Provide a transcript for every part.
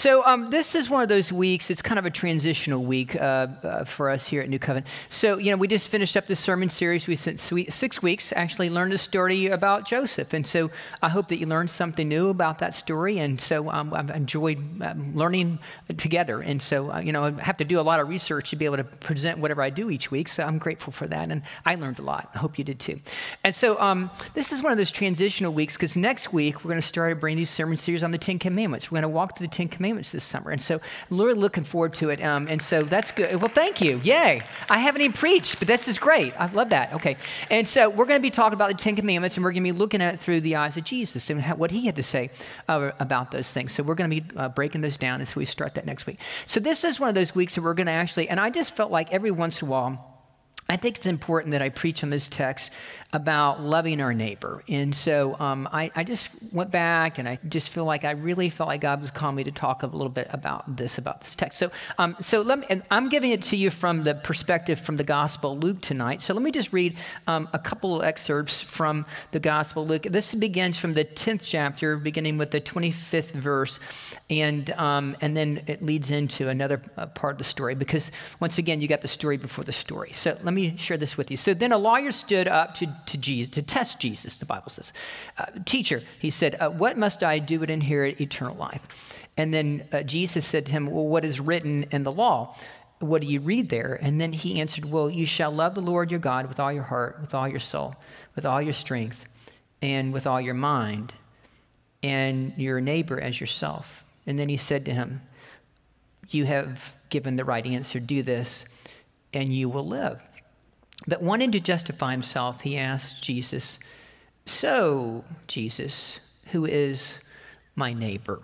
So, um, this is one of those weeks, it's kind of a transitional week uh, uh, for us here at New Covenant. So, you know, we just finished up this sermon series. We spent six weeks actually learned a story about Joseph. And so, I hope that you learned something new about that story. And so, um, I've enjoyed um, learning together. And so, uh, you know, I have to do a lot of research to be able to present whatever I do each week. So, I'm grateful for that. And I learned a lot. I hope you did too. And so, um, this is one of those transitional weeks because next week we're going to start a brand new sermon series on the Ten Commandments. We're going to walk through the Ten Commandments this summer. And so I'm really looking forward to it. Um, and so that's good. Well, thank you. Yay. I haven't even preached, but this is great. I love that. Okay. And so we're going to be talking about the Ten Commandments and we're going to be looking at it through the eyes of Jesus and how, what he had to say uh, about those things. So we're going to be uh, breaking those down as we start that next week. So this is one of those weeks that we're going to actually, and I just felt like every once in a while, I think it's important that I preach on this text about loving our neighbor. And so um, I, I, just went back and I just feel like I really felt like God was calling me to talk a little bit about this, about this text. So, um, so let me, and I'm giving it to you from the perspective from the Gospel Luke tonight. So let me just read um, a couple of excerpts from the Gospel Luke. This begins from the 10th chapter, beginning with the 25th verse, and, um, and then it leads into another uh, part of the story because once again, you got the story before the story. So let me share this with you. So then a lawyer stood up to to Jesus, to test Jesus, the Bible says. Uh, Teacher, he said, uh, What must I do to inherit eternal life? And then uh, Jesus said to him, Well, what is written in the law? What do you read there? And then he answered, Well, you shall love the Lord your God with all your heart, with all your soul, with all your strength, and with all your mind, and your neighbor as yourself. And then he said to him, You have given the right answer. Do this, and you will live. But wanting to justify himself, he asked Jesus, So, Jesus, who is my neighbor?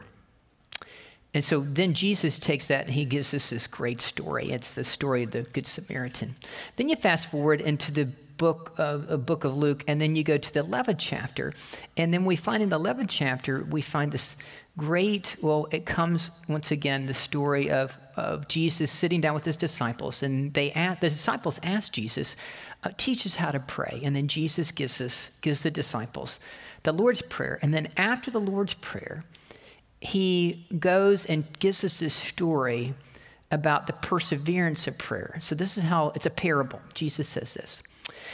And so then Jesus takes that and he gives us this great story. It's the story of the Good Samaritan. Then you fast forward into the book of, a book of Luke, and then you go to the 11th chapter. And then we find in the 11th chapter, we find this great, well, it comes once again, the story of, of Jesus sitting down with his disciples. And they the disciples ask Jesus, uh, teach us how to pray. And then Jesus gives us, gives the disciples the Lord's Prayer. And then after the Lord's Prayer, he goes and gives us this story about the perseverance of prayer. So this is how it's a parable. Jesus says this.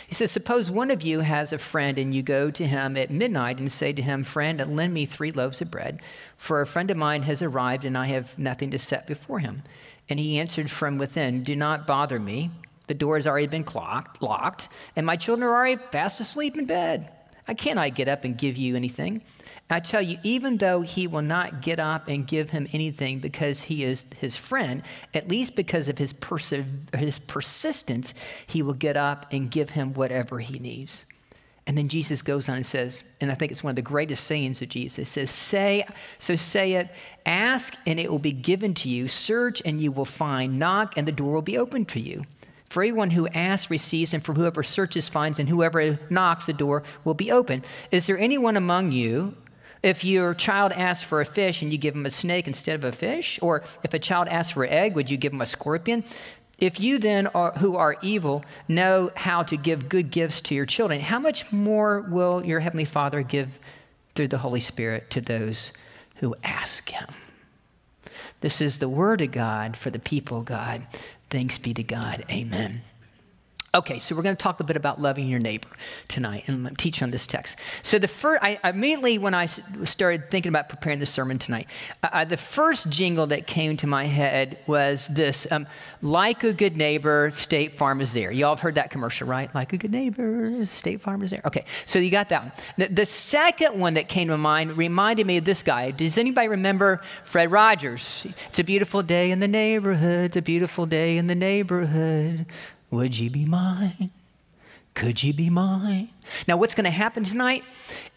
He says, Suppose one of you has a friend and you go to him at midnight and say to him, Friend, lend me three loaves of bread, for a friend of mine has arrived and I have nothing to set before him. And he answered from within, Do not bother me. The door has already been clocked, locked, and my children are already fast asleep in bed. I cannot get up and give you anything. I tell you, even though he will not get up and give him anything because he is his friend, at least because of his, perse- his persistence, he will get up and give him whatever he needs. And then Jesus goes on and says, and I think it's one of the greatest sayings of Jesus. Says, Say, so say it, ask and it will be given to you, search and you will find, knock and the door will be opened to you. For everyone who asks receives, and for whoever searches finds, and whoever knocks the door will be open. Is there anyone among you if your child asks for a fish and you give him a snake instead of a fish, or if a child asks for an egg, would you give him a scorpion? If you then, are, who are evil, know how to give good gifts to your children, how much more will your Heavenly Father give through the Holy Spirit to those who ask Him? This is the Word of God for the people God. Thanks be to God. Amen. Okay, so we're going to talk a bit about loving your neighbor tonight and teach on this text. So the first, I immediately when I started thinking about preparing the sermon tonight, uh, the first jingle that came to my head was this: um, "Like a good neighbor, State Farm is there." You all have heard that commercial, right? Like a good neighbor, State Farm is there. Okay, so you got that one. The, the second one that came to mind reminded me of this guy. Does anybody remember Fred Rogers? It's a beautiful day in the neighborhood. It's a beautiful day in the neighborhood. Would you be mine? Could you be mine? Now, what's going to happen tonight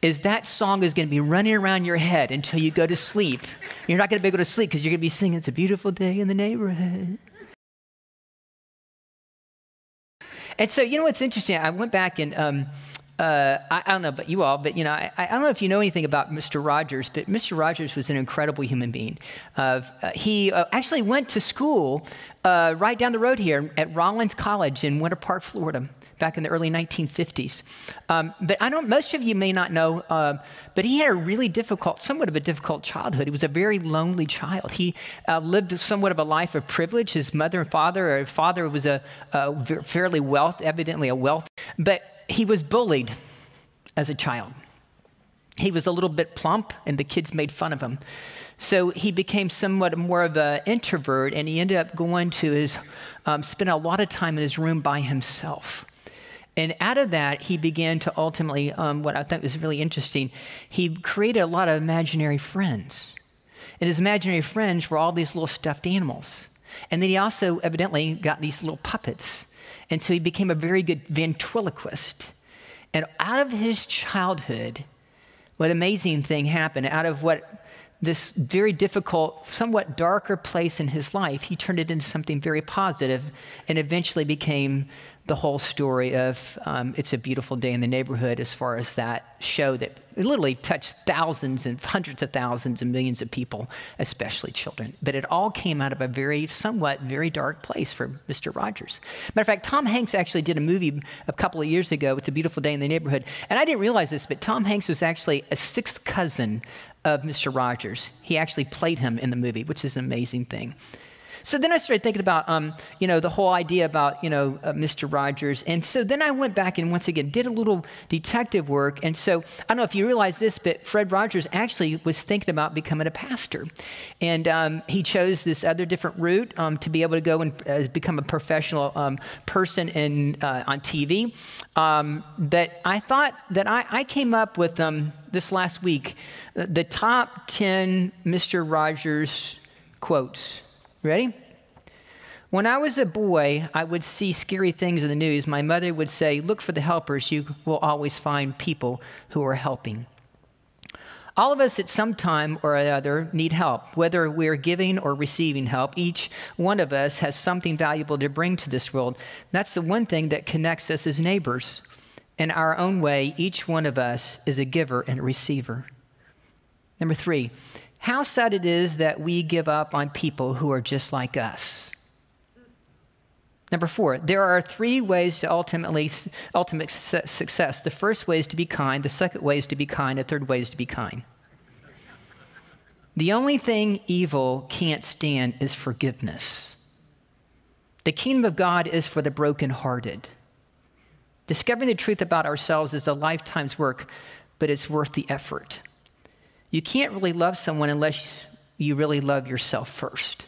is that song is going to be running around your head until you go to sleep. You're not going to be able to sleep because you're going to be singing, It's a beautiful day in the neighborhood. And so, you know what's interesting? I went back and um, uh, I, I, don't know about you all, but you know, I, I, don't know if you know anything about Mr. Rogers, but Mr. Rogers was an incredible human being. Uh, uh, he uh, actually went to school uh, right down the road here at Rollins College in Winter Park, Florida, back in the early 1950s. Um, but I don't. Most of you may not know, uh, but he had a really difficult, somewhat of a difficult childhood. He was a very lonely child. He lived somewhat of a life of privilege. His mother and father, or father was a, a fairly wealth, evidently a wealth, but he was bullied as a child. He was a little bit plump, and the kids made fun of him. So he became somewhat more of an introvert, and he ended up going to his, um, spend a lot of time in his room by himself. And out of that, he began to ultimately, um, what I thought was really interesting, he created a lot of imaginary friends. And his imaginary friends were all these little stuffed animals. And then he also evidently got these little puppets and so he became a very good ventriloquist. And out of his childhood, what amazing thing happened. Out of what this very difficult, somewhat darker place in his life, he turned it into something very positive and eventually became the whole story of um, It's a Beautiful Day in the Neighborhood as far as that show that literally touched thousands and hundreds of thousands and millions of people, especially children. But it all came out of a very, somewhat very dark place for Mr. Rogers. Matter of fact, Tom Hanks actually did a movie a couple of years ago, It's a Beautiful Day in the Neighborhood. And I didn't realize this, but Tom Hanks was actually a sixth cousin of Mr. Rogers. He actually played him in the movie, which is an amazing thing. So then I started thinking about, um, you know, the whole idea about, you know, uh, Mr. Rogers. And so then I went back and once again did a little detective work. And so I don't know if you realize this, but Fred Rogers actually was thinking about becoming a pastor. And um, he chose this other different route um, to be able to go and uh, become a professional um, person in, uh, on TV. Um, that I thought that I, I came up with um, this last week the top 10 Mr. Rogers quotes Ready? When I was a boy, I would see scary things in the news. My mother would say, Look for the helpers. You will always find people who are helping. All of us at some time or other need help, whether we're giving or receiving help. Each one of us has something valuable to bring to this world. That's the one thing that connects us as neighbors. In our own way, each one of us is a giver and a receiver. Number three, how sad it is that we give up on people who are just like us. Number four, there are three ways to ultimately ultimate success. The first way is to be kind. The second way is to be kind. The third way is to be kind. The only thing evil can't stand is forgiveness. The kingdom of God is for the brokenhearted. Discovering the truth about ourselves is a lifetime's work, but it's worth the effort. You can't really love someone unless you really love yourself first.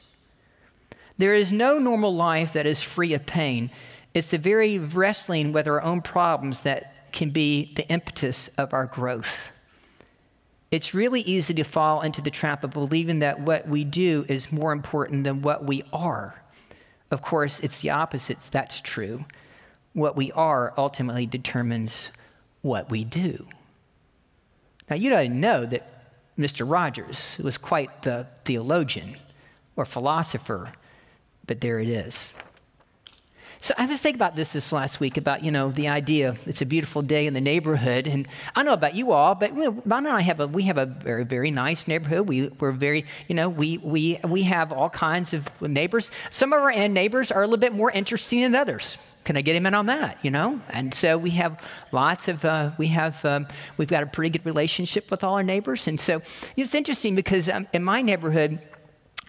There is no normal life that is free of pain. It's the very wrestling with our own problems that can be the impetus of our growth. It's really easy to fall into the trap of believing that what we do is more important than what we are. Of course, it's the opposite. That's true. What we are ultimately determines what we do. Now, you don't know that Mr. Rogers, who was quite the theologian or philosopher, but there it is. So I was thinking about this this last week about, you know, the idea it's a beautiful day in the neighborhood. And I know about you all, but you and I have a, we have a very, very nice neighborhood. We, we're very, you know, we, we, we have all kinds of neighbors. Some of our neighbors are a little bit more interesting than others. Can I get him in on that? You know, and so we have lots of uh, we have um, we've got a pretty good relationship with all our neighbors, and so it's interesting because um, in my neighborhood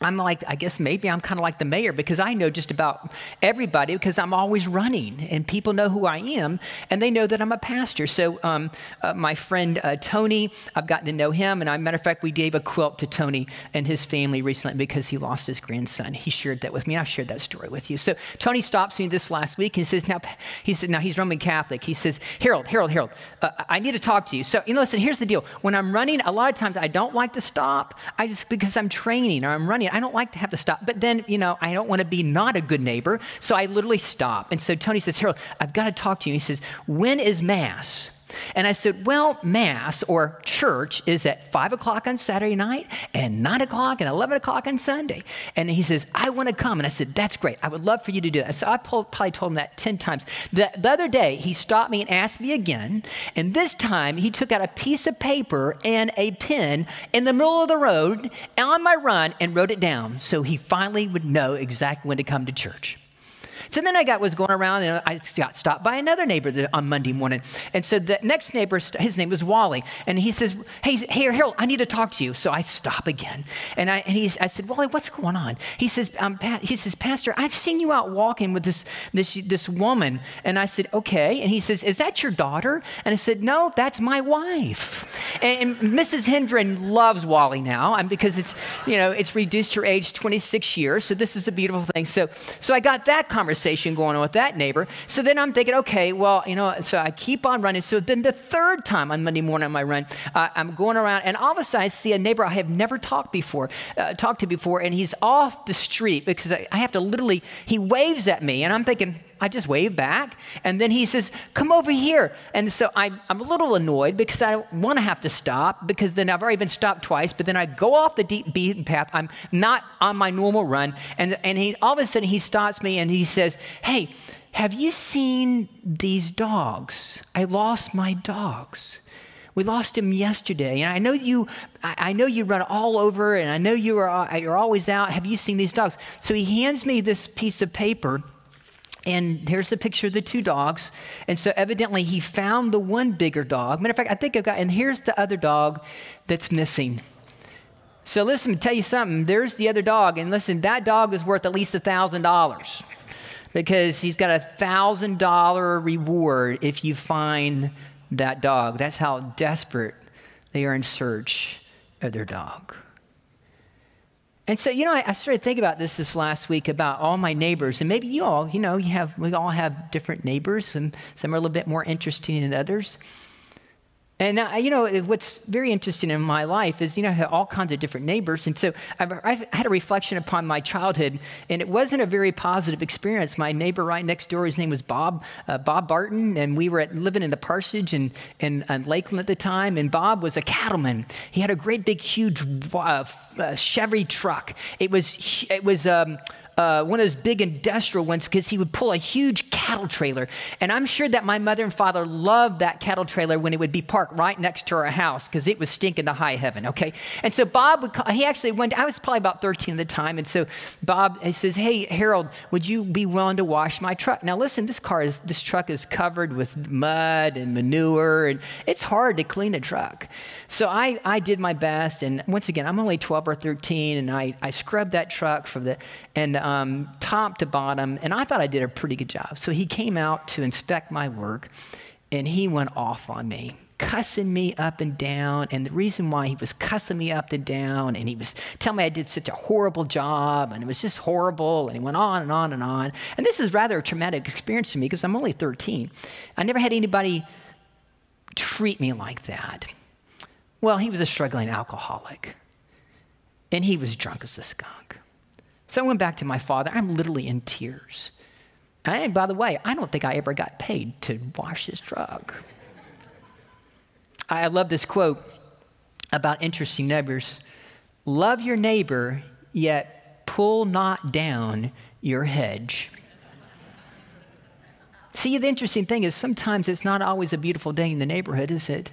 I'm like, I guess maybe I'm kind of like the mayor because I know just about everybody because I'm always running and people know who I am and they know that I'm a pastor. So, um, uh, my friend uh, Tony, I've gotten to know him. And, a matter of fact, we gave a quilt to Tony and his family recently because he lost his grandson. He shared that with me. I shared that story with you. So, Tony stops me this last week and says, Now, he said, now he's Roman Catholic. He says, Harold, Harold, Harold, uh, I need to talk to you. So, you know, listen, here's the deal. When I'm running, a lot of times I don't like to stop. I just, because I'm training or I'm running. I don't like to have to stop. But then, you know, I don't want to be not a good neighbor. So I literally stop. And so Tony says, Harold, I've got to talk to you. He says, When is Mass? And I said, Well, Mass or church is at 5 o'clock on Saturday night and 9 o'clock and 11 o'clock on Sunday. And he says, I want to come. And I said, That's great. I would love for you to do that. So I probably told him that 10 times. The, the other day, he stopped me and asked me again. And this time, he took out a piece of paper and a pen in the middle of the road on my run and wrote it down so he finally would know exactly when to come to church. So then I got was going around and I got stopped by another neighbor on Monday morning. And so the next neighbor, his name was Wally, and he says, "Hey, hey, Harold, I need to talk to you." So I stop again, and I and he's, I said, "Wally, what's going on?" He says, um, "He says, Pastor, I've seen you out walking with this this this woman." And I said, "Okay." And he says, "Is that your daughter?" And I said, "No, that's my wife." And, and Mrs. Hendren loves Wally now, and because it's you know it's reduced her age 26 years, so this is a beautiful thing. So so I got that conversation conversation going on with that neighbor. So then I'm thinking, okay, well, you know, so I keep on running. So then the third time on Monday morning on my run, uh, I'm going around, and all of a sudden I see a neighbor I have never talked before, uh, talked to before, and he's off the street because I, I have to literally. He waves at me, and I'm thinking, I just wave back. And then he says, Come over here. And so I, am a little annoyed because I don't want to have to stop because then I've already been stopped twice. But then I go off the deep beaten path. I'm not on my normal run. And, and he, all of a sudden he stops me and he says, Hey, have you seen these dogs? I lost my dogs. We lost him yesterday, and I know you. I know you run all over, and I know you are. You're always out. Have you seen these dogs? So he hands me this piece of paper, and here's the picture of the two dogs. And so evidently he found the one bigger dog. Matter of fact, I think I've got, and here's the other dog that's missing. So listen, tell you something. There's the other dog. And listen, that dog is worth at least a $1,000 because he's got a $1,000 reward if you find that dog. That's how desperate they are in search of their dog. And so, you know, I, I, started thinking about this this last week about all my neighbors, and maybe you all, you know, you have, we all have different neighbors, and some are a little bit more interesting than others. And, uh, you know, what's very interesting in my life is, you know, I have all kinds of different neighbors. And so I've, I've, had a reflection upon my childhood, and it wasn't a very positive experience. My neighbor right next door, his name was Bob, uh, Bob Barton, and we were at, living in the parsonage in, in, in, Lakeland at the time. And Bob was a cattleman. He had a great big, huge uh, uh Chevy truck. It was, it was, um, uh, one of those big industrial ones because he would pull a huge cattle trailer. And I'm sure that my mother and father loved that cattle trailer when it would be parked right next to our house because it was stinking to high heaven, okay? And so Bob would call, he actually went, I was probably about 13 at the time. And so Bob, he says, Hey, Harold, would you be willing to wash my truck? Now, listen, this car is, this truck is covered with mud and manure, and it's hard to clean a truck. So I, I did my best. And once again, I'm only 12 or 13, and I, I scrubbed that truck for the, and um, Um, top to bottom. And I thought I did a pretty good job. So he came out to inspect my work, and he went off on me cussing me up and down. And the reason why he was cussing me up and down, and he was telling me I did such a horrible job, and it was just horrible, and he went on and on and on. And this is rather a traumatic experience to me because I'm only 13. I never had anybody treat me like that. Well, he was a struggling alcoholic, and he was drunk as a skunk. So I went back to my father. I'm literally in tears. And by the way, I don't think I ever got paid to wash his truck. I love this quote about interesting neighbors Love your neighbor, yet pull not down your hedge. See, the interesting thing is sometimes it's not always a beautiful day in the neighborhood, is it?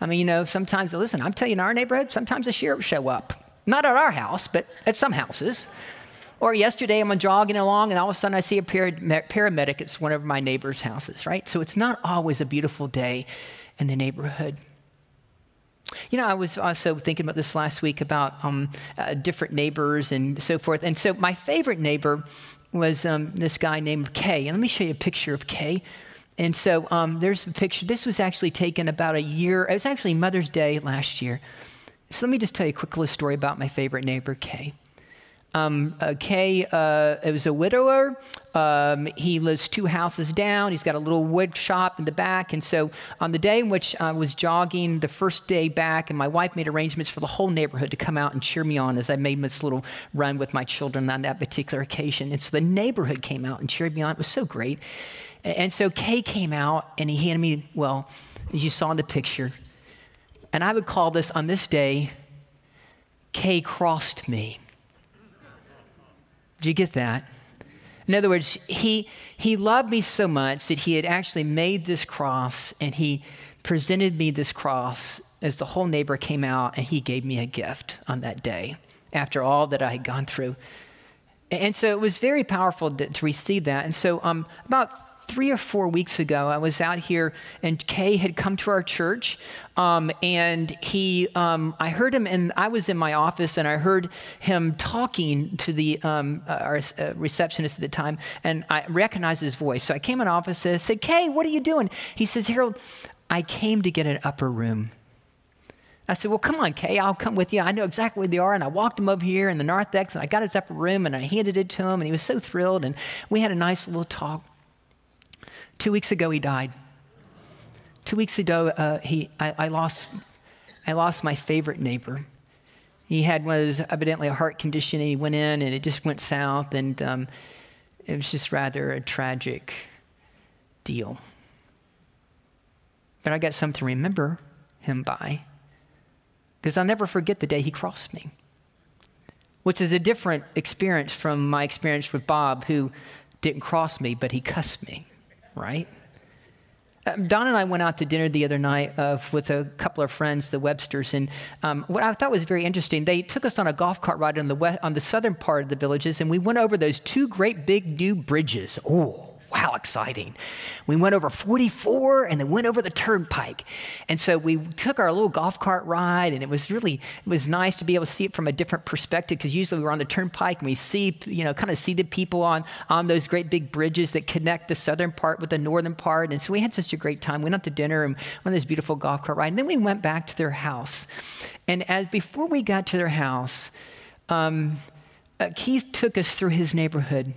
I mean, you know, sometimes, listen, I'm telling you, in our neighborhood, sometimes the sheriffs show up. Not at our house, but at some houses. Or yesterday, I'm jogging along, and all of a sudden I see a paramedic at one of my neighbor's houses, right? So it's not always a beautiful day in the neighborhood. You know, I was also thinking about this last week about um, uh, different neighbors and so forth. And so my favorite neighbor was um, this guy named Kay. And let me show you a picture of Kay. And so um, there's a picture. This was actually taken about a year. It was actually Mother's Day last year. So let me just tell you a quick little story about my favorite neighbor, Kay. Um, uh, Kay uh, was a widower. Um, he lives two houses down. He's got a little wood shop in the back. And so, on the day in which I was jogging, the first day back, and my wife made arrangements for the whole neighborhood to come out and cheer me on as I made this little run with my children on that particular occasion. And so, the neighborhood came out and cheered me on. It was so great. And so Kay came out and he handed me, well, as you saw in the picture. And I would call this on this day, K crossed me. Did you get that? In other words, he, he loved me so much that he had actually made this cross and he presented me this cross as the whole neighbor came out and he gave me a gift on that day after all that I had gone through. And so it was very powerful to, to receive that. And so um, about three or four weeks ago, I was out here, and Kay had come to our church, um, and he, um, I heard him, and I was in my office, and I heard him talking to the um, uh, our uh, receptionist at the time, and I recognized his voice. So I came in office and said, "Kay, what are you doing?" He says, "Harold, I came to get an upper room." I said, Well, come on, Kay, I'll come with you. I know exactly where they are. And I walked him over here in the narthex and I got his upper room and I handed it to him and he was so thrilled. And we had a nice little talk. Two weeks ago, he died. Two weeks ago, uh, he, I, I, lost, I lost my favorite neighbor. He had was evidently a heart condition, and he went in, and it just went south, and um, it was just rather a tragic deal. But I got something to remember him by, because I'll never forget the day he crossed me, which is a different experience from my experience with Bob, who didn't cross me, but he cussed me right? Um, Don and I went out to dinner the other night uh, with a couple of friends, the Websters, and um, what I thought was very interesting, they took us on a golf cart ride on the, west, on the southern part of the villages, and we went over those two great big new bridges. Oh, wow, exciting. We went over 44 and then went over the turnpike. And so we took our little golf cart ride, and it was really, it was nice to be able to see it from a different perspective because usually we're on the turnpike and we see, you know, kind of see the people on, on those great big bridges that connect the southern part with the northern part. And so we had such a great time. We went out to dinner and went on this beautiful golf cart ride. And then we went back to their house. And as before we got to their house, um, uh, Keith took us through his neighborhood.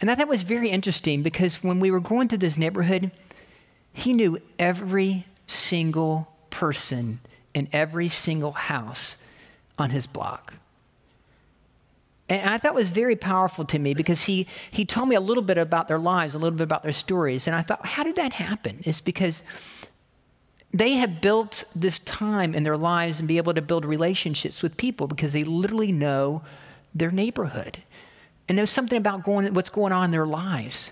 And I thought was very interesting because when we were going through this neighborhood, he knew every single person in every single house on his block. And I thought was very powerful to me because he, he told me a little bit about their lives, a little bit about their stories. And I thought, how did that happen? It's because they have built this time in their lives and be able to build relationships with people because they literally know their neighborhood and there's something about going, what's going on in their lives.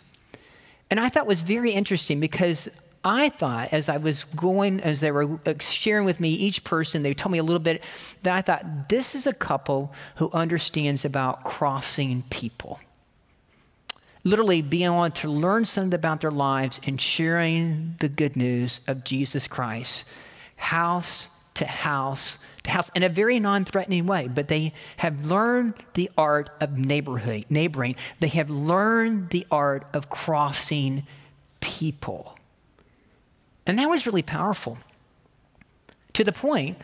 And I thought was very interesting because I thought as I was going, as they were uh, sharing with me, each person, they told me a little bit, that I thought, this is a couple who understands about crossing people. Literally being able to learn something about their lives and sharing the good news of Jesus Christ, house to house to house in a very non threatening way, but they have learned the art of neighborhood, neighboring. They have learned the art of crossing people. And that was really powerful to the point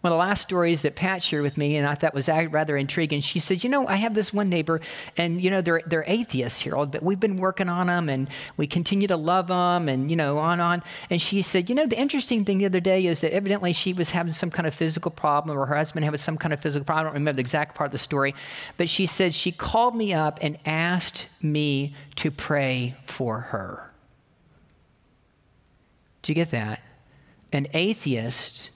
one of the last stories that Pat shared with me, and I thought was rather intriguing, she said, You know, I have this one neighbor, and, you know, they're, they're atheists, Harold, but we've been working on them, and we continue to love them, and, you know, on on. And she said, You know, the interesting thing the other day is that evidently she was having some kind of physical problem, or her husband having some kind of physical problem. I don't remember the exact part of the story, but she said she called me up and asked me to pray for her. Do you get that? An atheist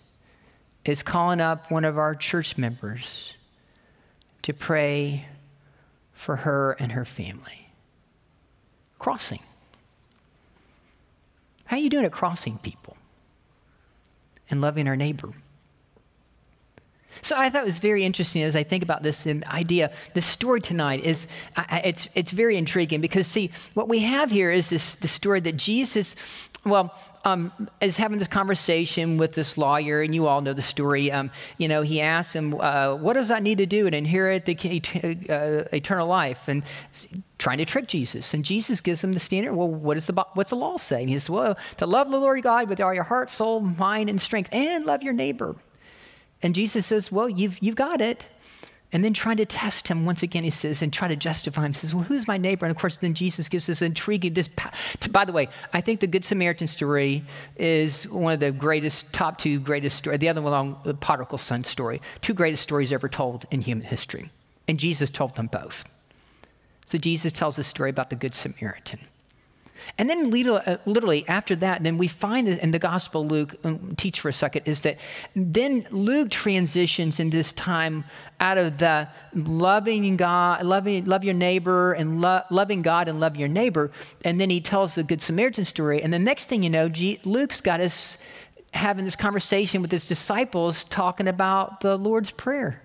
is calling up one of our church members to pray for her and her family. Crossing. How are you doing at crossing people and loving our neighbor? So I thought it was very interesting as I think about this idea. This story tonight is it's it's very intriguing because see what we have here is this the story that Jesus well, um, is having this conversation with this lawyer, and you all know the story. Um, you know, he asks him, uh, "What does I need to do to inherit the uh, eternal life?" And trying to trick Jesus, and Jesus gives him the standard. Well, what is the what's the law saying? He says, "Well, to love the Lord God with all your heart, soul, mind, and strength, and love your neighbor." And Jesus says, "Well, you've you've got it." And then trying to test him once again, he says, and try to justify him. He says, Well, who's my neighbor? And of course, then Jesus gives this intriguing, this, by the way, I think the Good Samaritan story is one of the greatest, top two greatest stories. The other one along the prodigal son story, two greatest stories ever told in human history. And Jesus told them both. So Jesus tells this story about the Good Samaritan. And then uh, literally after that, then we find in the Gospel Luke, um, teach for a second, is that then Luke transitions in this time out of the loving God, loving, love your neighbor, and lo- loving God and love your neighbor. And then he tells the Good Samaritan story. And the next thing you know, G- Luke's got us having this conversation with his disciples talking about the Lord's Prayer.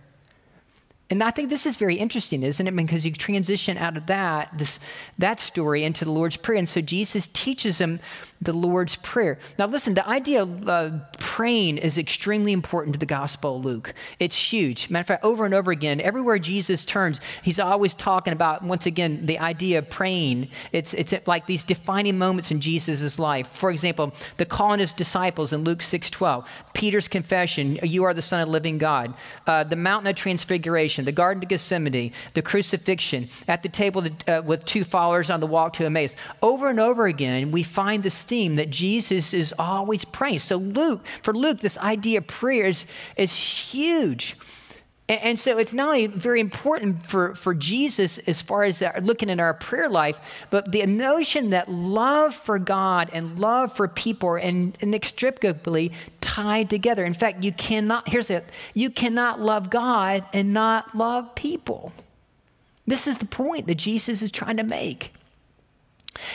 And I think this is very interesting, isn't it? Because you transition out of that, this, that story into the Lord's Prayer. And so Jesus teaches them the Lord's Prayer. Now, listen, the idea of uh, praying is extremely important to the Gospel of Luke. It's huge. Matter of fact, over and over again, everywhere Jesus turns, he's always talking about, once again, the idea of praying. It's, it's like these defining moments in Jesus' life. For example, the calling of his disciples in Luke 6 12, Peter's confession, You are the Son of the living God, uh, the mountain of transfiguration, the Garden of Gethsemane, the crucifixion, at the table uh, with two followers on the walk to Emmaus. Over and over again, we find this theme that Jesus is always praying. So, Luke, for Luke, this idea of prayer is, is huge. And, so it's not only very important for, for Jesus as far as looking at our prayer life, but the notion that love for God and love for people are in, inextricably tied together. In fact, you cannot, here's it, you cannot love God and not love people. This is the point that Jesus is trying to make.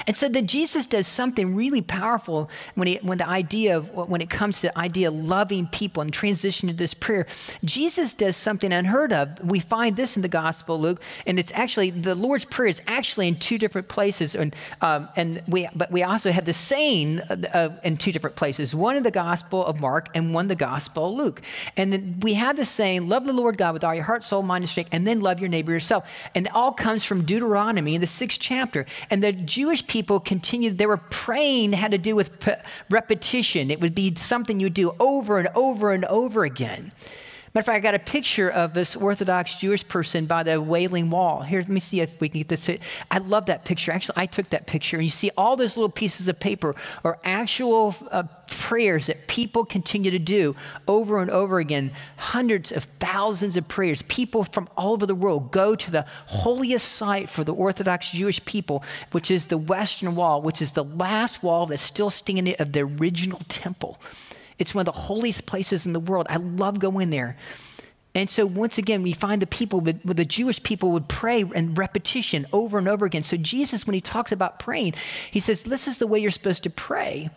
And so then Jesus does something really powerful when, he, when the idea of, when it comes to idea of loving people and transition to this prayer. Jesus does something unheard of. We find this in the Gospel, Luke, and it's actually the Lord's prayer is actually in two different places, and um, and we but we also have the saying uh, in two different places. One in the Gospel of Mark and one in the Gospel of Luke. And then we have the saying, "Love the Lord God with all your heart, soul, mind, and strength," and then love your neighbor yourself. And it all comes from Deuteronomy in the sixth chapter. And the Jewish Jewish people continued, they were praying had to do with repetition. It would be something you do over and over and over again. Matter of fact, I got a picture of this Orthodox Jewish person by the Wailing Wall. Here, let me see if we can get this. I love that picture. Actually, I took that picture. And you see all those little pieces of paper are actual uh, prayers that people continue to do over and over again. Hundreds of thousands of prayers. People from all over the world go to the holiest site for the Orthodox Jewish people, which is the Western Wall, which is the last wall that's still standing of the original temple. It's one of the holiest places in the world. I love going there. And so, once again, we find the people, with the Jewish people would pray in repetition over and over again. So, Jesus, when he talks about praying, he says, This is the way you're supposed to pray.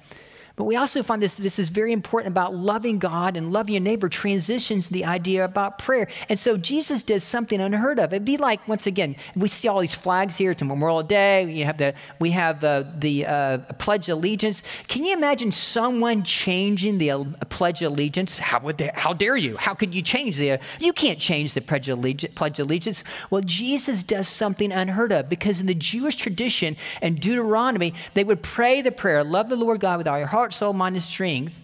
But we also find this, this is very important about loving God and loving your neighbor transitions the idea about prayer. And so Jesus does something unheard of. It'd be like, once again, we see all these flags here. It's Memorial Day. We have the, we have the, the uh, Pledge of Allegiance. Can you imagine someone changing the uh, Pledge of Allegiance? How, would they, how dare you? How could you change the, you can't change the Pledge of Allegiance. Well, Jesus does something unheard of because in the Jewish tradition and Deuteronomy, they would pray the prayer, love the Lord God with all your heart, heart, soul, mind, and strength.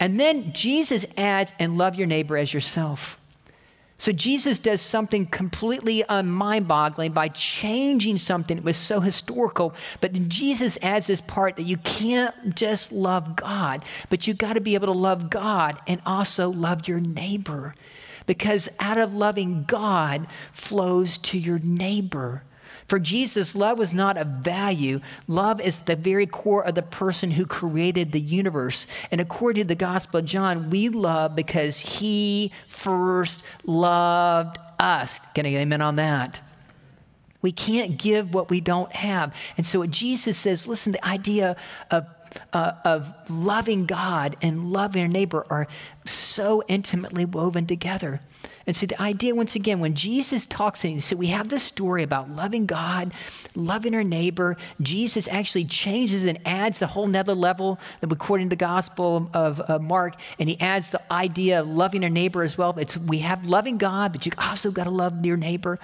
And then Jesus adds, and love your neighbor as yourself. So Jesus does something completely mind boggling by changing something that was so historical. But Jesus adds this part that you can't just love God, but you got to be able to love God and also love your neighbor. Because out of loving God flows to your neighbor. For Jesus, love was not a value. Love is the very core of the person who created the universe. And according to the Gospel of John, we love because he first loved us. Can I amen on that? We can't give what we don't have. And so Jesus says, listen, the idea of uh, of loving God and loving our neighbor are so intimately woven together. And so the idea, once again, when Jesus talks, and so we have this story about loving God, loving our neighbor. Jesus actually changes and adds a whole nother level, according to the Gospel of uh, Mark, and he adds the idea of loving our neighbor as well. It's we have loving God, but you also got to love your neighbor.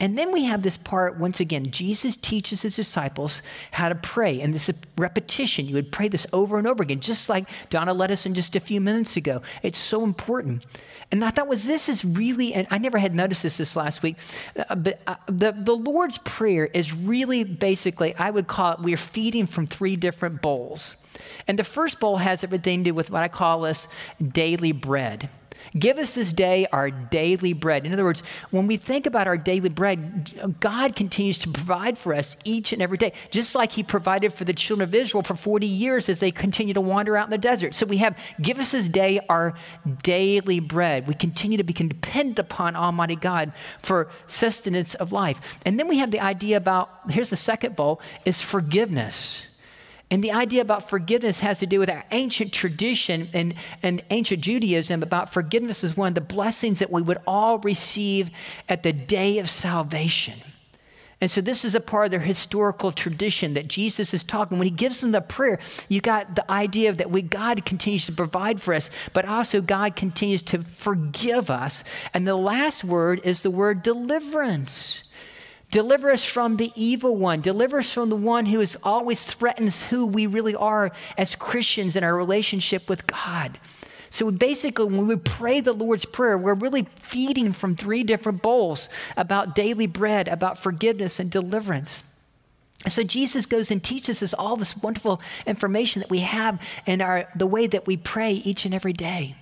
And then we have this part once again. Jesus teaches his disciples how to pray, and this repetition. You would pray this over and over again, just like Donna led us in just a few minutes ago. It's so important. And I thought was this is really, and I never had noticed this this last week, uh, but uh, the, the Lord's Prayer is really basically, I would call it, we're feeding from three different bowls. And the first bowl has everything to do with what I call this daily bread. Give us this day our daily bread. In other words, when we think about our daily bread, God continues to provide for us each and every day, just like He provided for the children of Israel for 40 years as they continue to wander out in the desert. So we have, give us this day our daily bread. We continue to be dependent upon Almighty God for sustenance of life. And then we have the idea about, here's the second bowl, is forgiveness. And the idea about forgiveness has to do with our ancient tradition and, and ancient Judaism about forgiveness is one of the blessings that we would all receive at the day of salvation. And so this is a part of their historical tradition that Jesus is talking. When he gives them the prayer, you got the idea that we, God continues to provide for us, but also God continues to forgive us. And the last word is the word deliverance. Deliver us from the evil one. Deliver us from the one who is always threatens who we really are as Christians in our relationship with God. So basically, when we pray the Lord's Prayer, we're really feeding from three different bowls about daily bread, about forgiveness and deliverance. So Jesus goes and teaches us all this wonderful information that we have in our the way that we pray each and every day.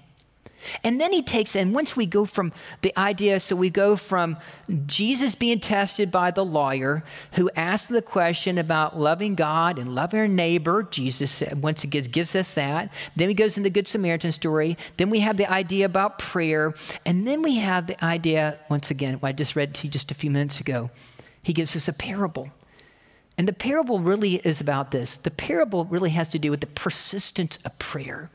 And then he takes, and once we go from the idea, so we go from Jesus being tested by the lawyer who asked the question about loving God and loving our neighbor. Jesus once again gives us that. Then he goes into the Good Samaritan story. Then we have the idea about prayer. And then we have the idea, once again, what I just read to you just a few minutes ago. He gives us a parable. And the parable really is about this. The parable really has to do with the persistence of prayer.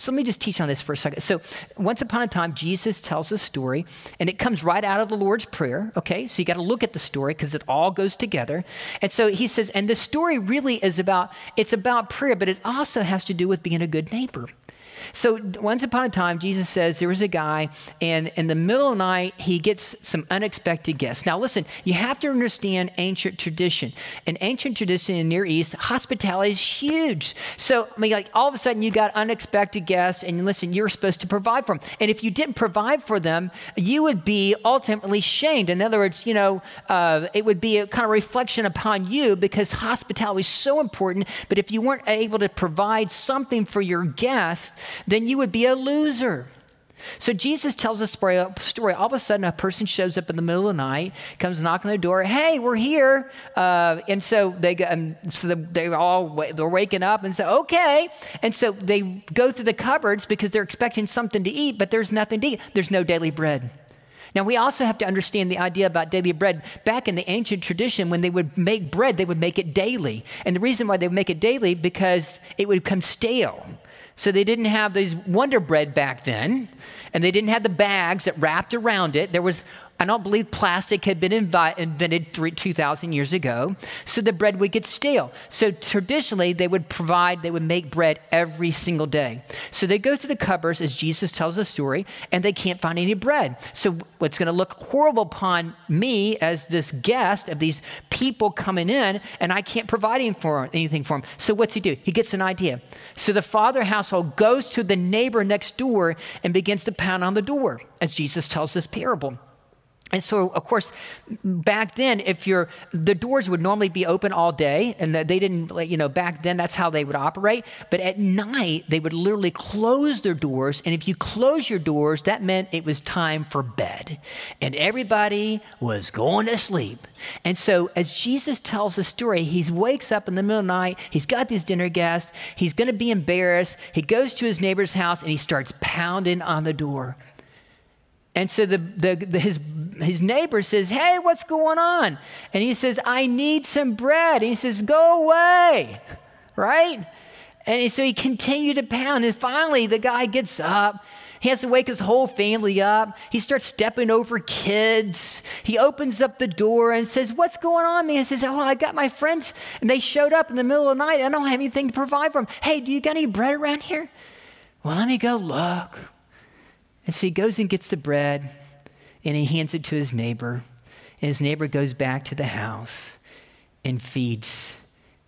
So let me just teach on this for a second. So, once upon a time, Jesus tells a story, and it comes right out of the Lord's Prayer, okay? So, you got to look at the story because it all goes together. And so he says, and the story really is about, it's about prayer, but it also has to do with being a good neighbor. So once upon a time, Jesus says there was a guy, and in the middle of the night, he gets some unexpected guests. Now, listen, you have to understand ancient tradition. In ancient tradition in the Near East, hospitality is huge. So, I mean, like all of a sudden, you got unexpected guests, and listen, you're supposed to provide for them. And if you didn't provide for them, you would be ultimately shamed. In other words, you know, uh, it would be a kind of reflection upon you because hospitality is so important. But if you weren't able to provide something for your guests, then you would be a loser. So Jesus tells a story, All of a sudden, a person shows up in the middle of the night, comes knocking on the door. Hey, we're here. Uh, and so they go, and so they all they're waking up and say, okay. And so they go through the cupboards because they're expecting something to eat, but there's nothing to eat. There's no daily bread. Now, we also have to understand the idea about daily bread. Back in the ancient tradition, when they would make bread, they would make it daily. And the reason why they would make it daily, because it would become stale. So they didn't have these Wonder Bread back then, and they didn't have the bags that wrapped around it. There was I don't believe plastic had been invi- invented 2,000 years ago, so the bread would get stale. So traditionally, they would provide, they would make bread every single day. So they go to the cupboards, as Jesus tells the story, and they can't find any bread. So what's going to look horrible upon me as this guest of these people coming in, and I can't provide anything for, anything for them. So what's he do? He gets an idea. So the father household goes to the neighbor next door and begins to pound on the door, as Jesus tells this parable. And so, of course, back then, if you're, the doors would normally be open all day, and they didn't, you know, back then that's how they would operate. But at night, they would literally close their doors. And if you close your doors, that meant it was time for bed. And everybody was going to sleep. And so, as Jesus tells the story, he wakes up in the middle of the night, he's got these dinner guests, he's going to be embarrassed. He goes to his neighbor's house and he starts pounding on the door. And so the, the, the, his, his neighbor says, Hey, what's going on? And he says, I need some bread. And he says, Go away, right? And so he continued to pound. And finally, the guy gets up. He has to wake his whole family up. He starts stepping over kids. He opens up the door and says, What's going on, man? He says, Oh, I got my friends, and they showed up in the middle of the night. I don't have anything to provide for them. Hey, do you got any bread around here? Well, let me go look. And so he goes and gets the bread and he hands it to his neighbor. And his neighbor goes back to the house and feeds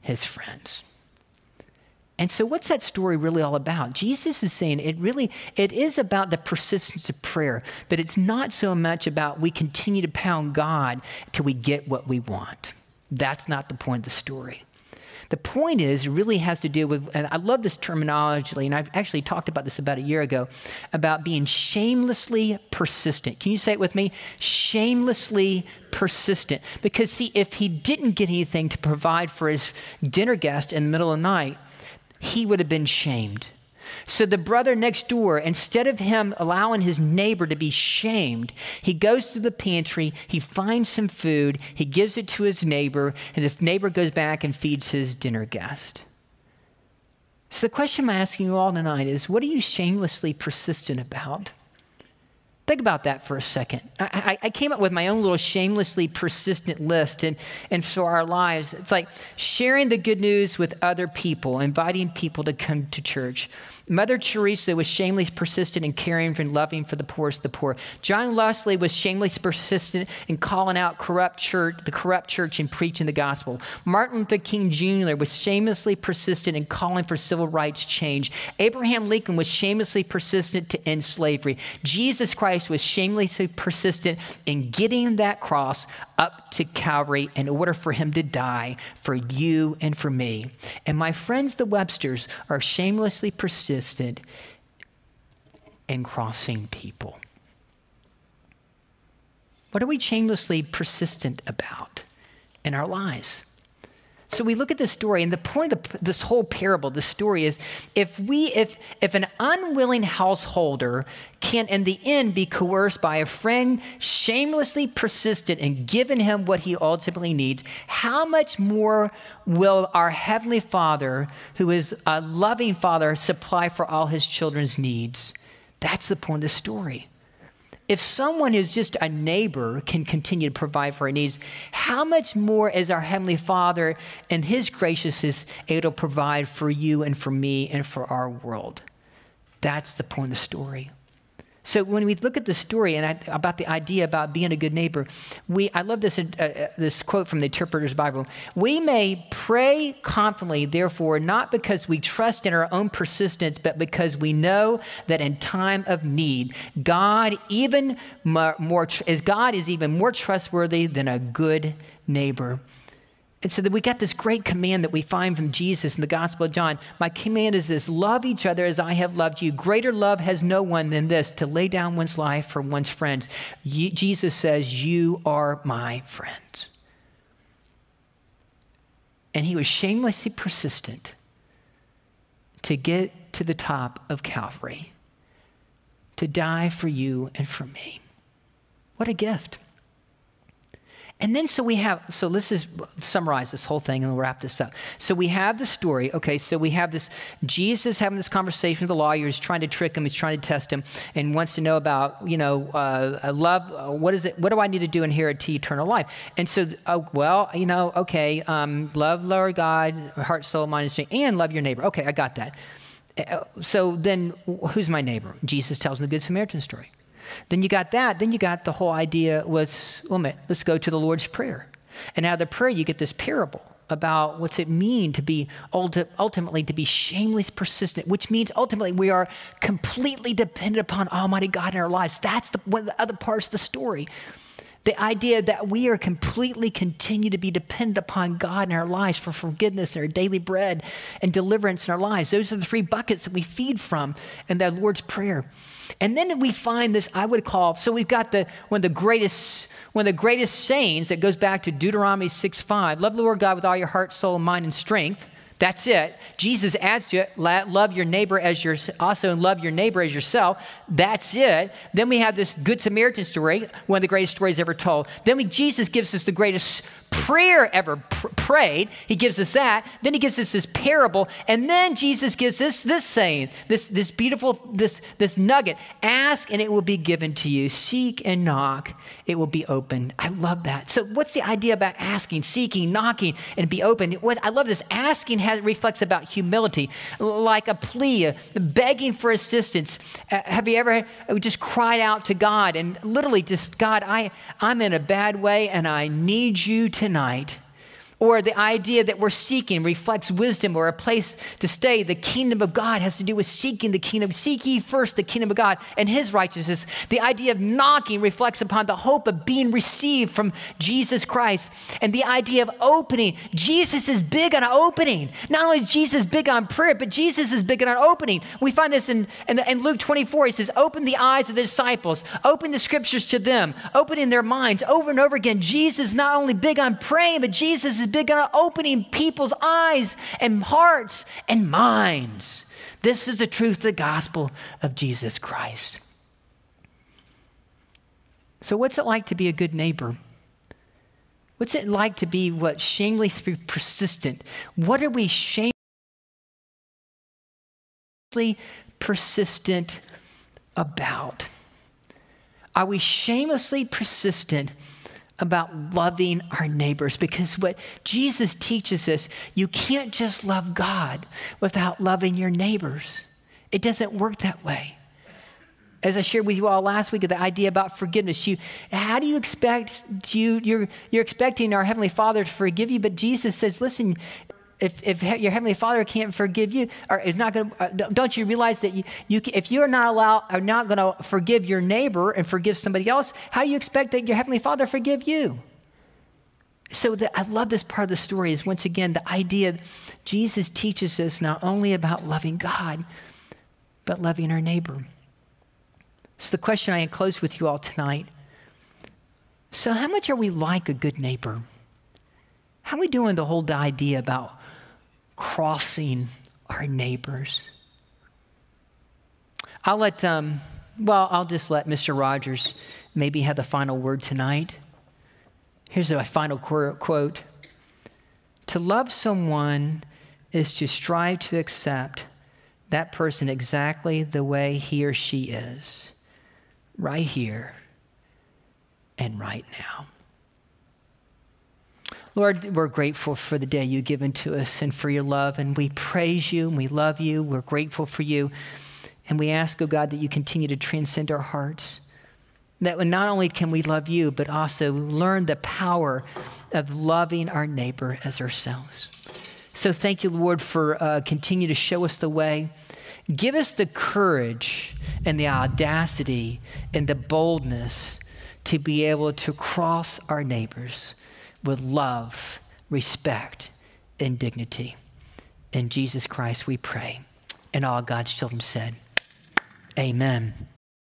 his friends. And so what's that story really all about? Jesus is saying it really it is about the persistence of prayer, but it's not so much about we continue to pound God till we get what we want. That's not the point of the story. The point is, it really has to do with, and I love this terminology, and I've actually talked about this about a year ago, about being shamelessly persistent. Can you say it with me? Shamelessly persistent. Because, see, if he didn't get anything to provide for his dinner guest in the middle of the night, he would have been shamed. So the brother next door, instead of him allowing his neighbor to be shamed, he goes to the pantry, he finds some food, he gives it to his neighbor, and the neighbor goes back and feeds his dinner guest. So the question I'm asking you all tonight is what are you shamelessly persistent about? Think about that for a second. I, I, came up with my own little shamelessly persistent list, and, and for our lives, it's like sharing the good news with other people, inviting people to come to church, Mother Teresa was shamelessly persistent in caring and loving for the poorest of the poor. John Wesley was shamelessly persistent in calling out corrupt church, the corrupt church and preaching the gospel. Martin Luther King Jr. was shamelessly persistent in calling for civil rights change. Abraham Lincoln was shamelessly persistent to end slavery. Jesus Christ was shamelessly persistent in getting that cross up to Calvary in order for him to die for you and for me. And my friends, the Websters, are shamelessly persistent in crossing people. What are we shamelessly persistent about in our lives? So we look at this story, and the point of this whole parable, this story is if we, if if an unwilling householder can in the end be coerced by a friend shamelessly persistent in giving him what he ultimately needs, how much more will our Heavenly Father, who is a loving Father, supply for all his children's needs? That's the point of the story. If someone who's just a neighbor can continue to provide for our needs, how much more is our Heavenly Father and His graciousness able to provide for you and for me and for our world? That's the point of the story. So when we look at the story and I, about the idea about being a good neighbor, we I love this uh, uh, this quote from the Interpreter's Bible. We may pray confidently, therefore, not because we trust in our own persistence, but because we know that in time of need, God even more, more is God is even more trustworthy than a good neighbor. And so that we got this great command that we find from Jesus in the Gospel of John. My command is this love each other as I have loved you. Greater love has no one than this to lay down one's life for one's friends. Jesus says, You are my friends. And he was shamelessly persistent to get to the top of Calvary, to die for you and for me. What a gift. And then so we have, so let's just summarize this whole thing and we'll wrap this up. So we have the story, okay, so we have this Jesus having this conversation with the lawyer, he's trying to trick him, he's trying to test him, and wants to know about, you know, uh, love, uh, what is it, what do I need to do in inherit to eternal life? And so, uh, well, you know, okay, um, love Lord God, heart, soul, mind, and strength, and love your neighbor. Okay, I got that. Uh, so then who's my neighbor? Jesus tells the Good Samaritan story. Then you got that. Then you got the whole idea was, well, let's go to the Lord's Prayer. And out of the prayer, you get this parable about what's it mean to be ultimately to be shameless persistent which means ultimately we are completely dependent upon almighty god in our lives that's the, one of the other parts of the story the idea that we are completely continue to be dependent upon God in our lives for forgiveness and our daily bread and deliverance in our lives. Those are the three buckets that we feed from in the Lord's Prayer. And then we find this, I would call, so we've got the one of the greatest, one of the greatest sayings that goes back to Deuteronomy 6 5. Love the Lord God with all your heart, soul, mind, and strength. That's it. Jesus adds to it, love your neighbor as your, also and love your neighbor as yourself. That's it. Then we have this Good Samaritan story, one of the greatest stories ever told. Then we, Jesus gives us the greatest prayer ever pr- prayed. He gives us that. Then he gives us this parable. And then Jesus gives us this saying, this, this beautiful, this, this nugget. Ask and it will be given to you. Seek and knock, it will be opened. I love that. So what's the idea about asking, seeking, knocking, and be open? What, I love this. Asking has, reflects about humility, like a plea, begging for assistance. Uh, have you ever just cried out to God and literally just, God, I, I'm in a bad way and I need you tonight. Or the idea that we're seeking reflects wisdom or a place to stay. The kingdom of God has to do with seeking the kingdom. Seek ye first the kingdom of God and his righteousness. The idea of knocking reflects upon the hope of being received from Jesus Christ. And the idea of opening, Jesus is big on opening. Not only is Jesus big on prayer, but Jesus is big on opening. We find this in, in, in Luke 24. He says, Open the eyes of the disciples, open the scriptures to them, opening their minds over and over again. Jesus is not only big on praying, but Jesus is big on opening people's eyes and hearts and minds. This is the truth, of the gospel of Jesus Christ. So, what's it like to be a good neighbor? What's it like to be what shamelessly persistent? What are we shamelessly persistent about? Are we shamelessly persistent about loving our neighbors because what Jesus teaches us, you can't just love God without loving your neighbors. It doesn't work that way. As I shared with you all last week, the idea about forgiveness. You, how do you expect you? You're you're expecting our heavenly Father to forgive you, but Jesus says, "Listen, if, if your heavenly father can't forgive you or is not going uh, don't you realize that you, you if you're not allowed are not going to forgive your neighbor and forgive somebody else how do you expect that your heavenly father forgive you? So the, i love this part of the story is once again the idea jesus teaches us not only about loving god but loving our neighbor. So the question i close with you all tonight so how much are we like a good neighbor? How are we doing the whole idea about crossing our neighbors. I'll let, um, well, I'll just let Mr. Rogers maybe have the final word tonight. Here's my final quote To love someone is to strive to accept that person exactly the way he or she is, right here and right now. Lord, we're grateful for the day you've given to us and for your love, and we praise you and we love you. We're grateful for you. And we ask, oh God, that you continue to transcend our hearts. That not only can we love you, but also learn the power of loving our neighbor as ourselves. So thank you, Lord, for uh, continue to show us the way. Give us the courage and the audacity and the boldness to be able to cross our neighbors with love, respect, and dignity. In Jesus Christ we pray. And all God's children said, Amen.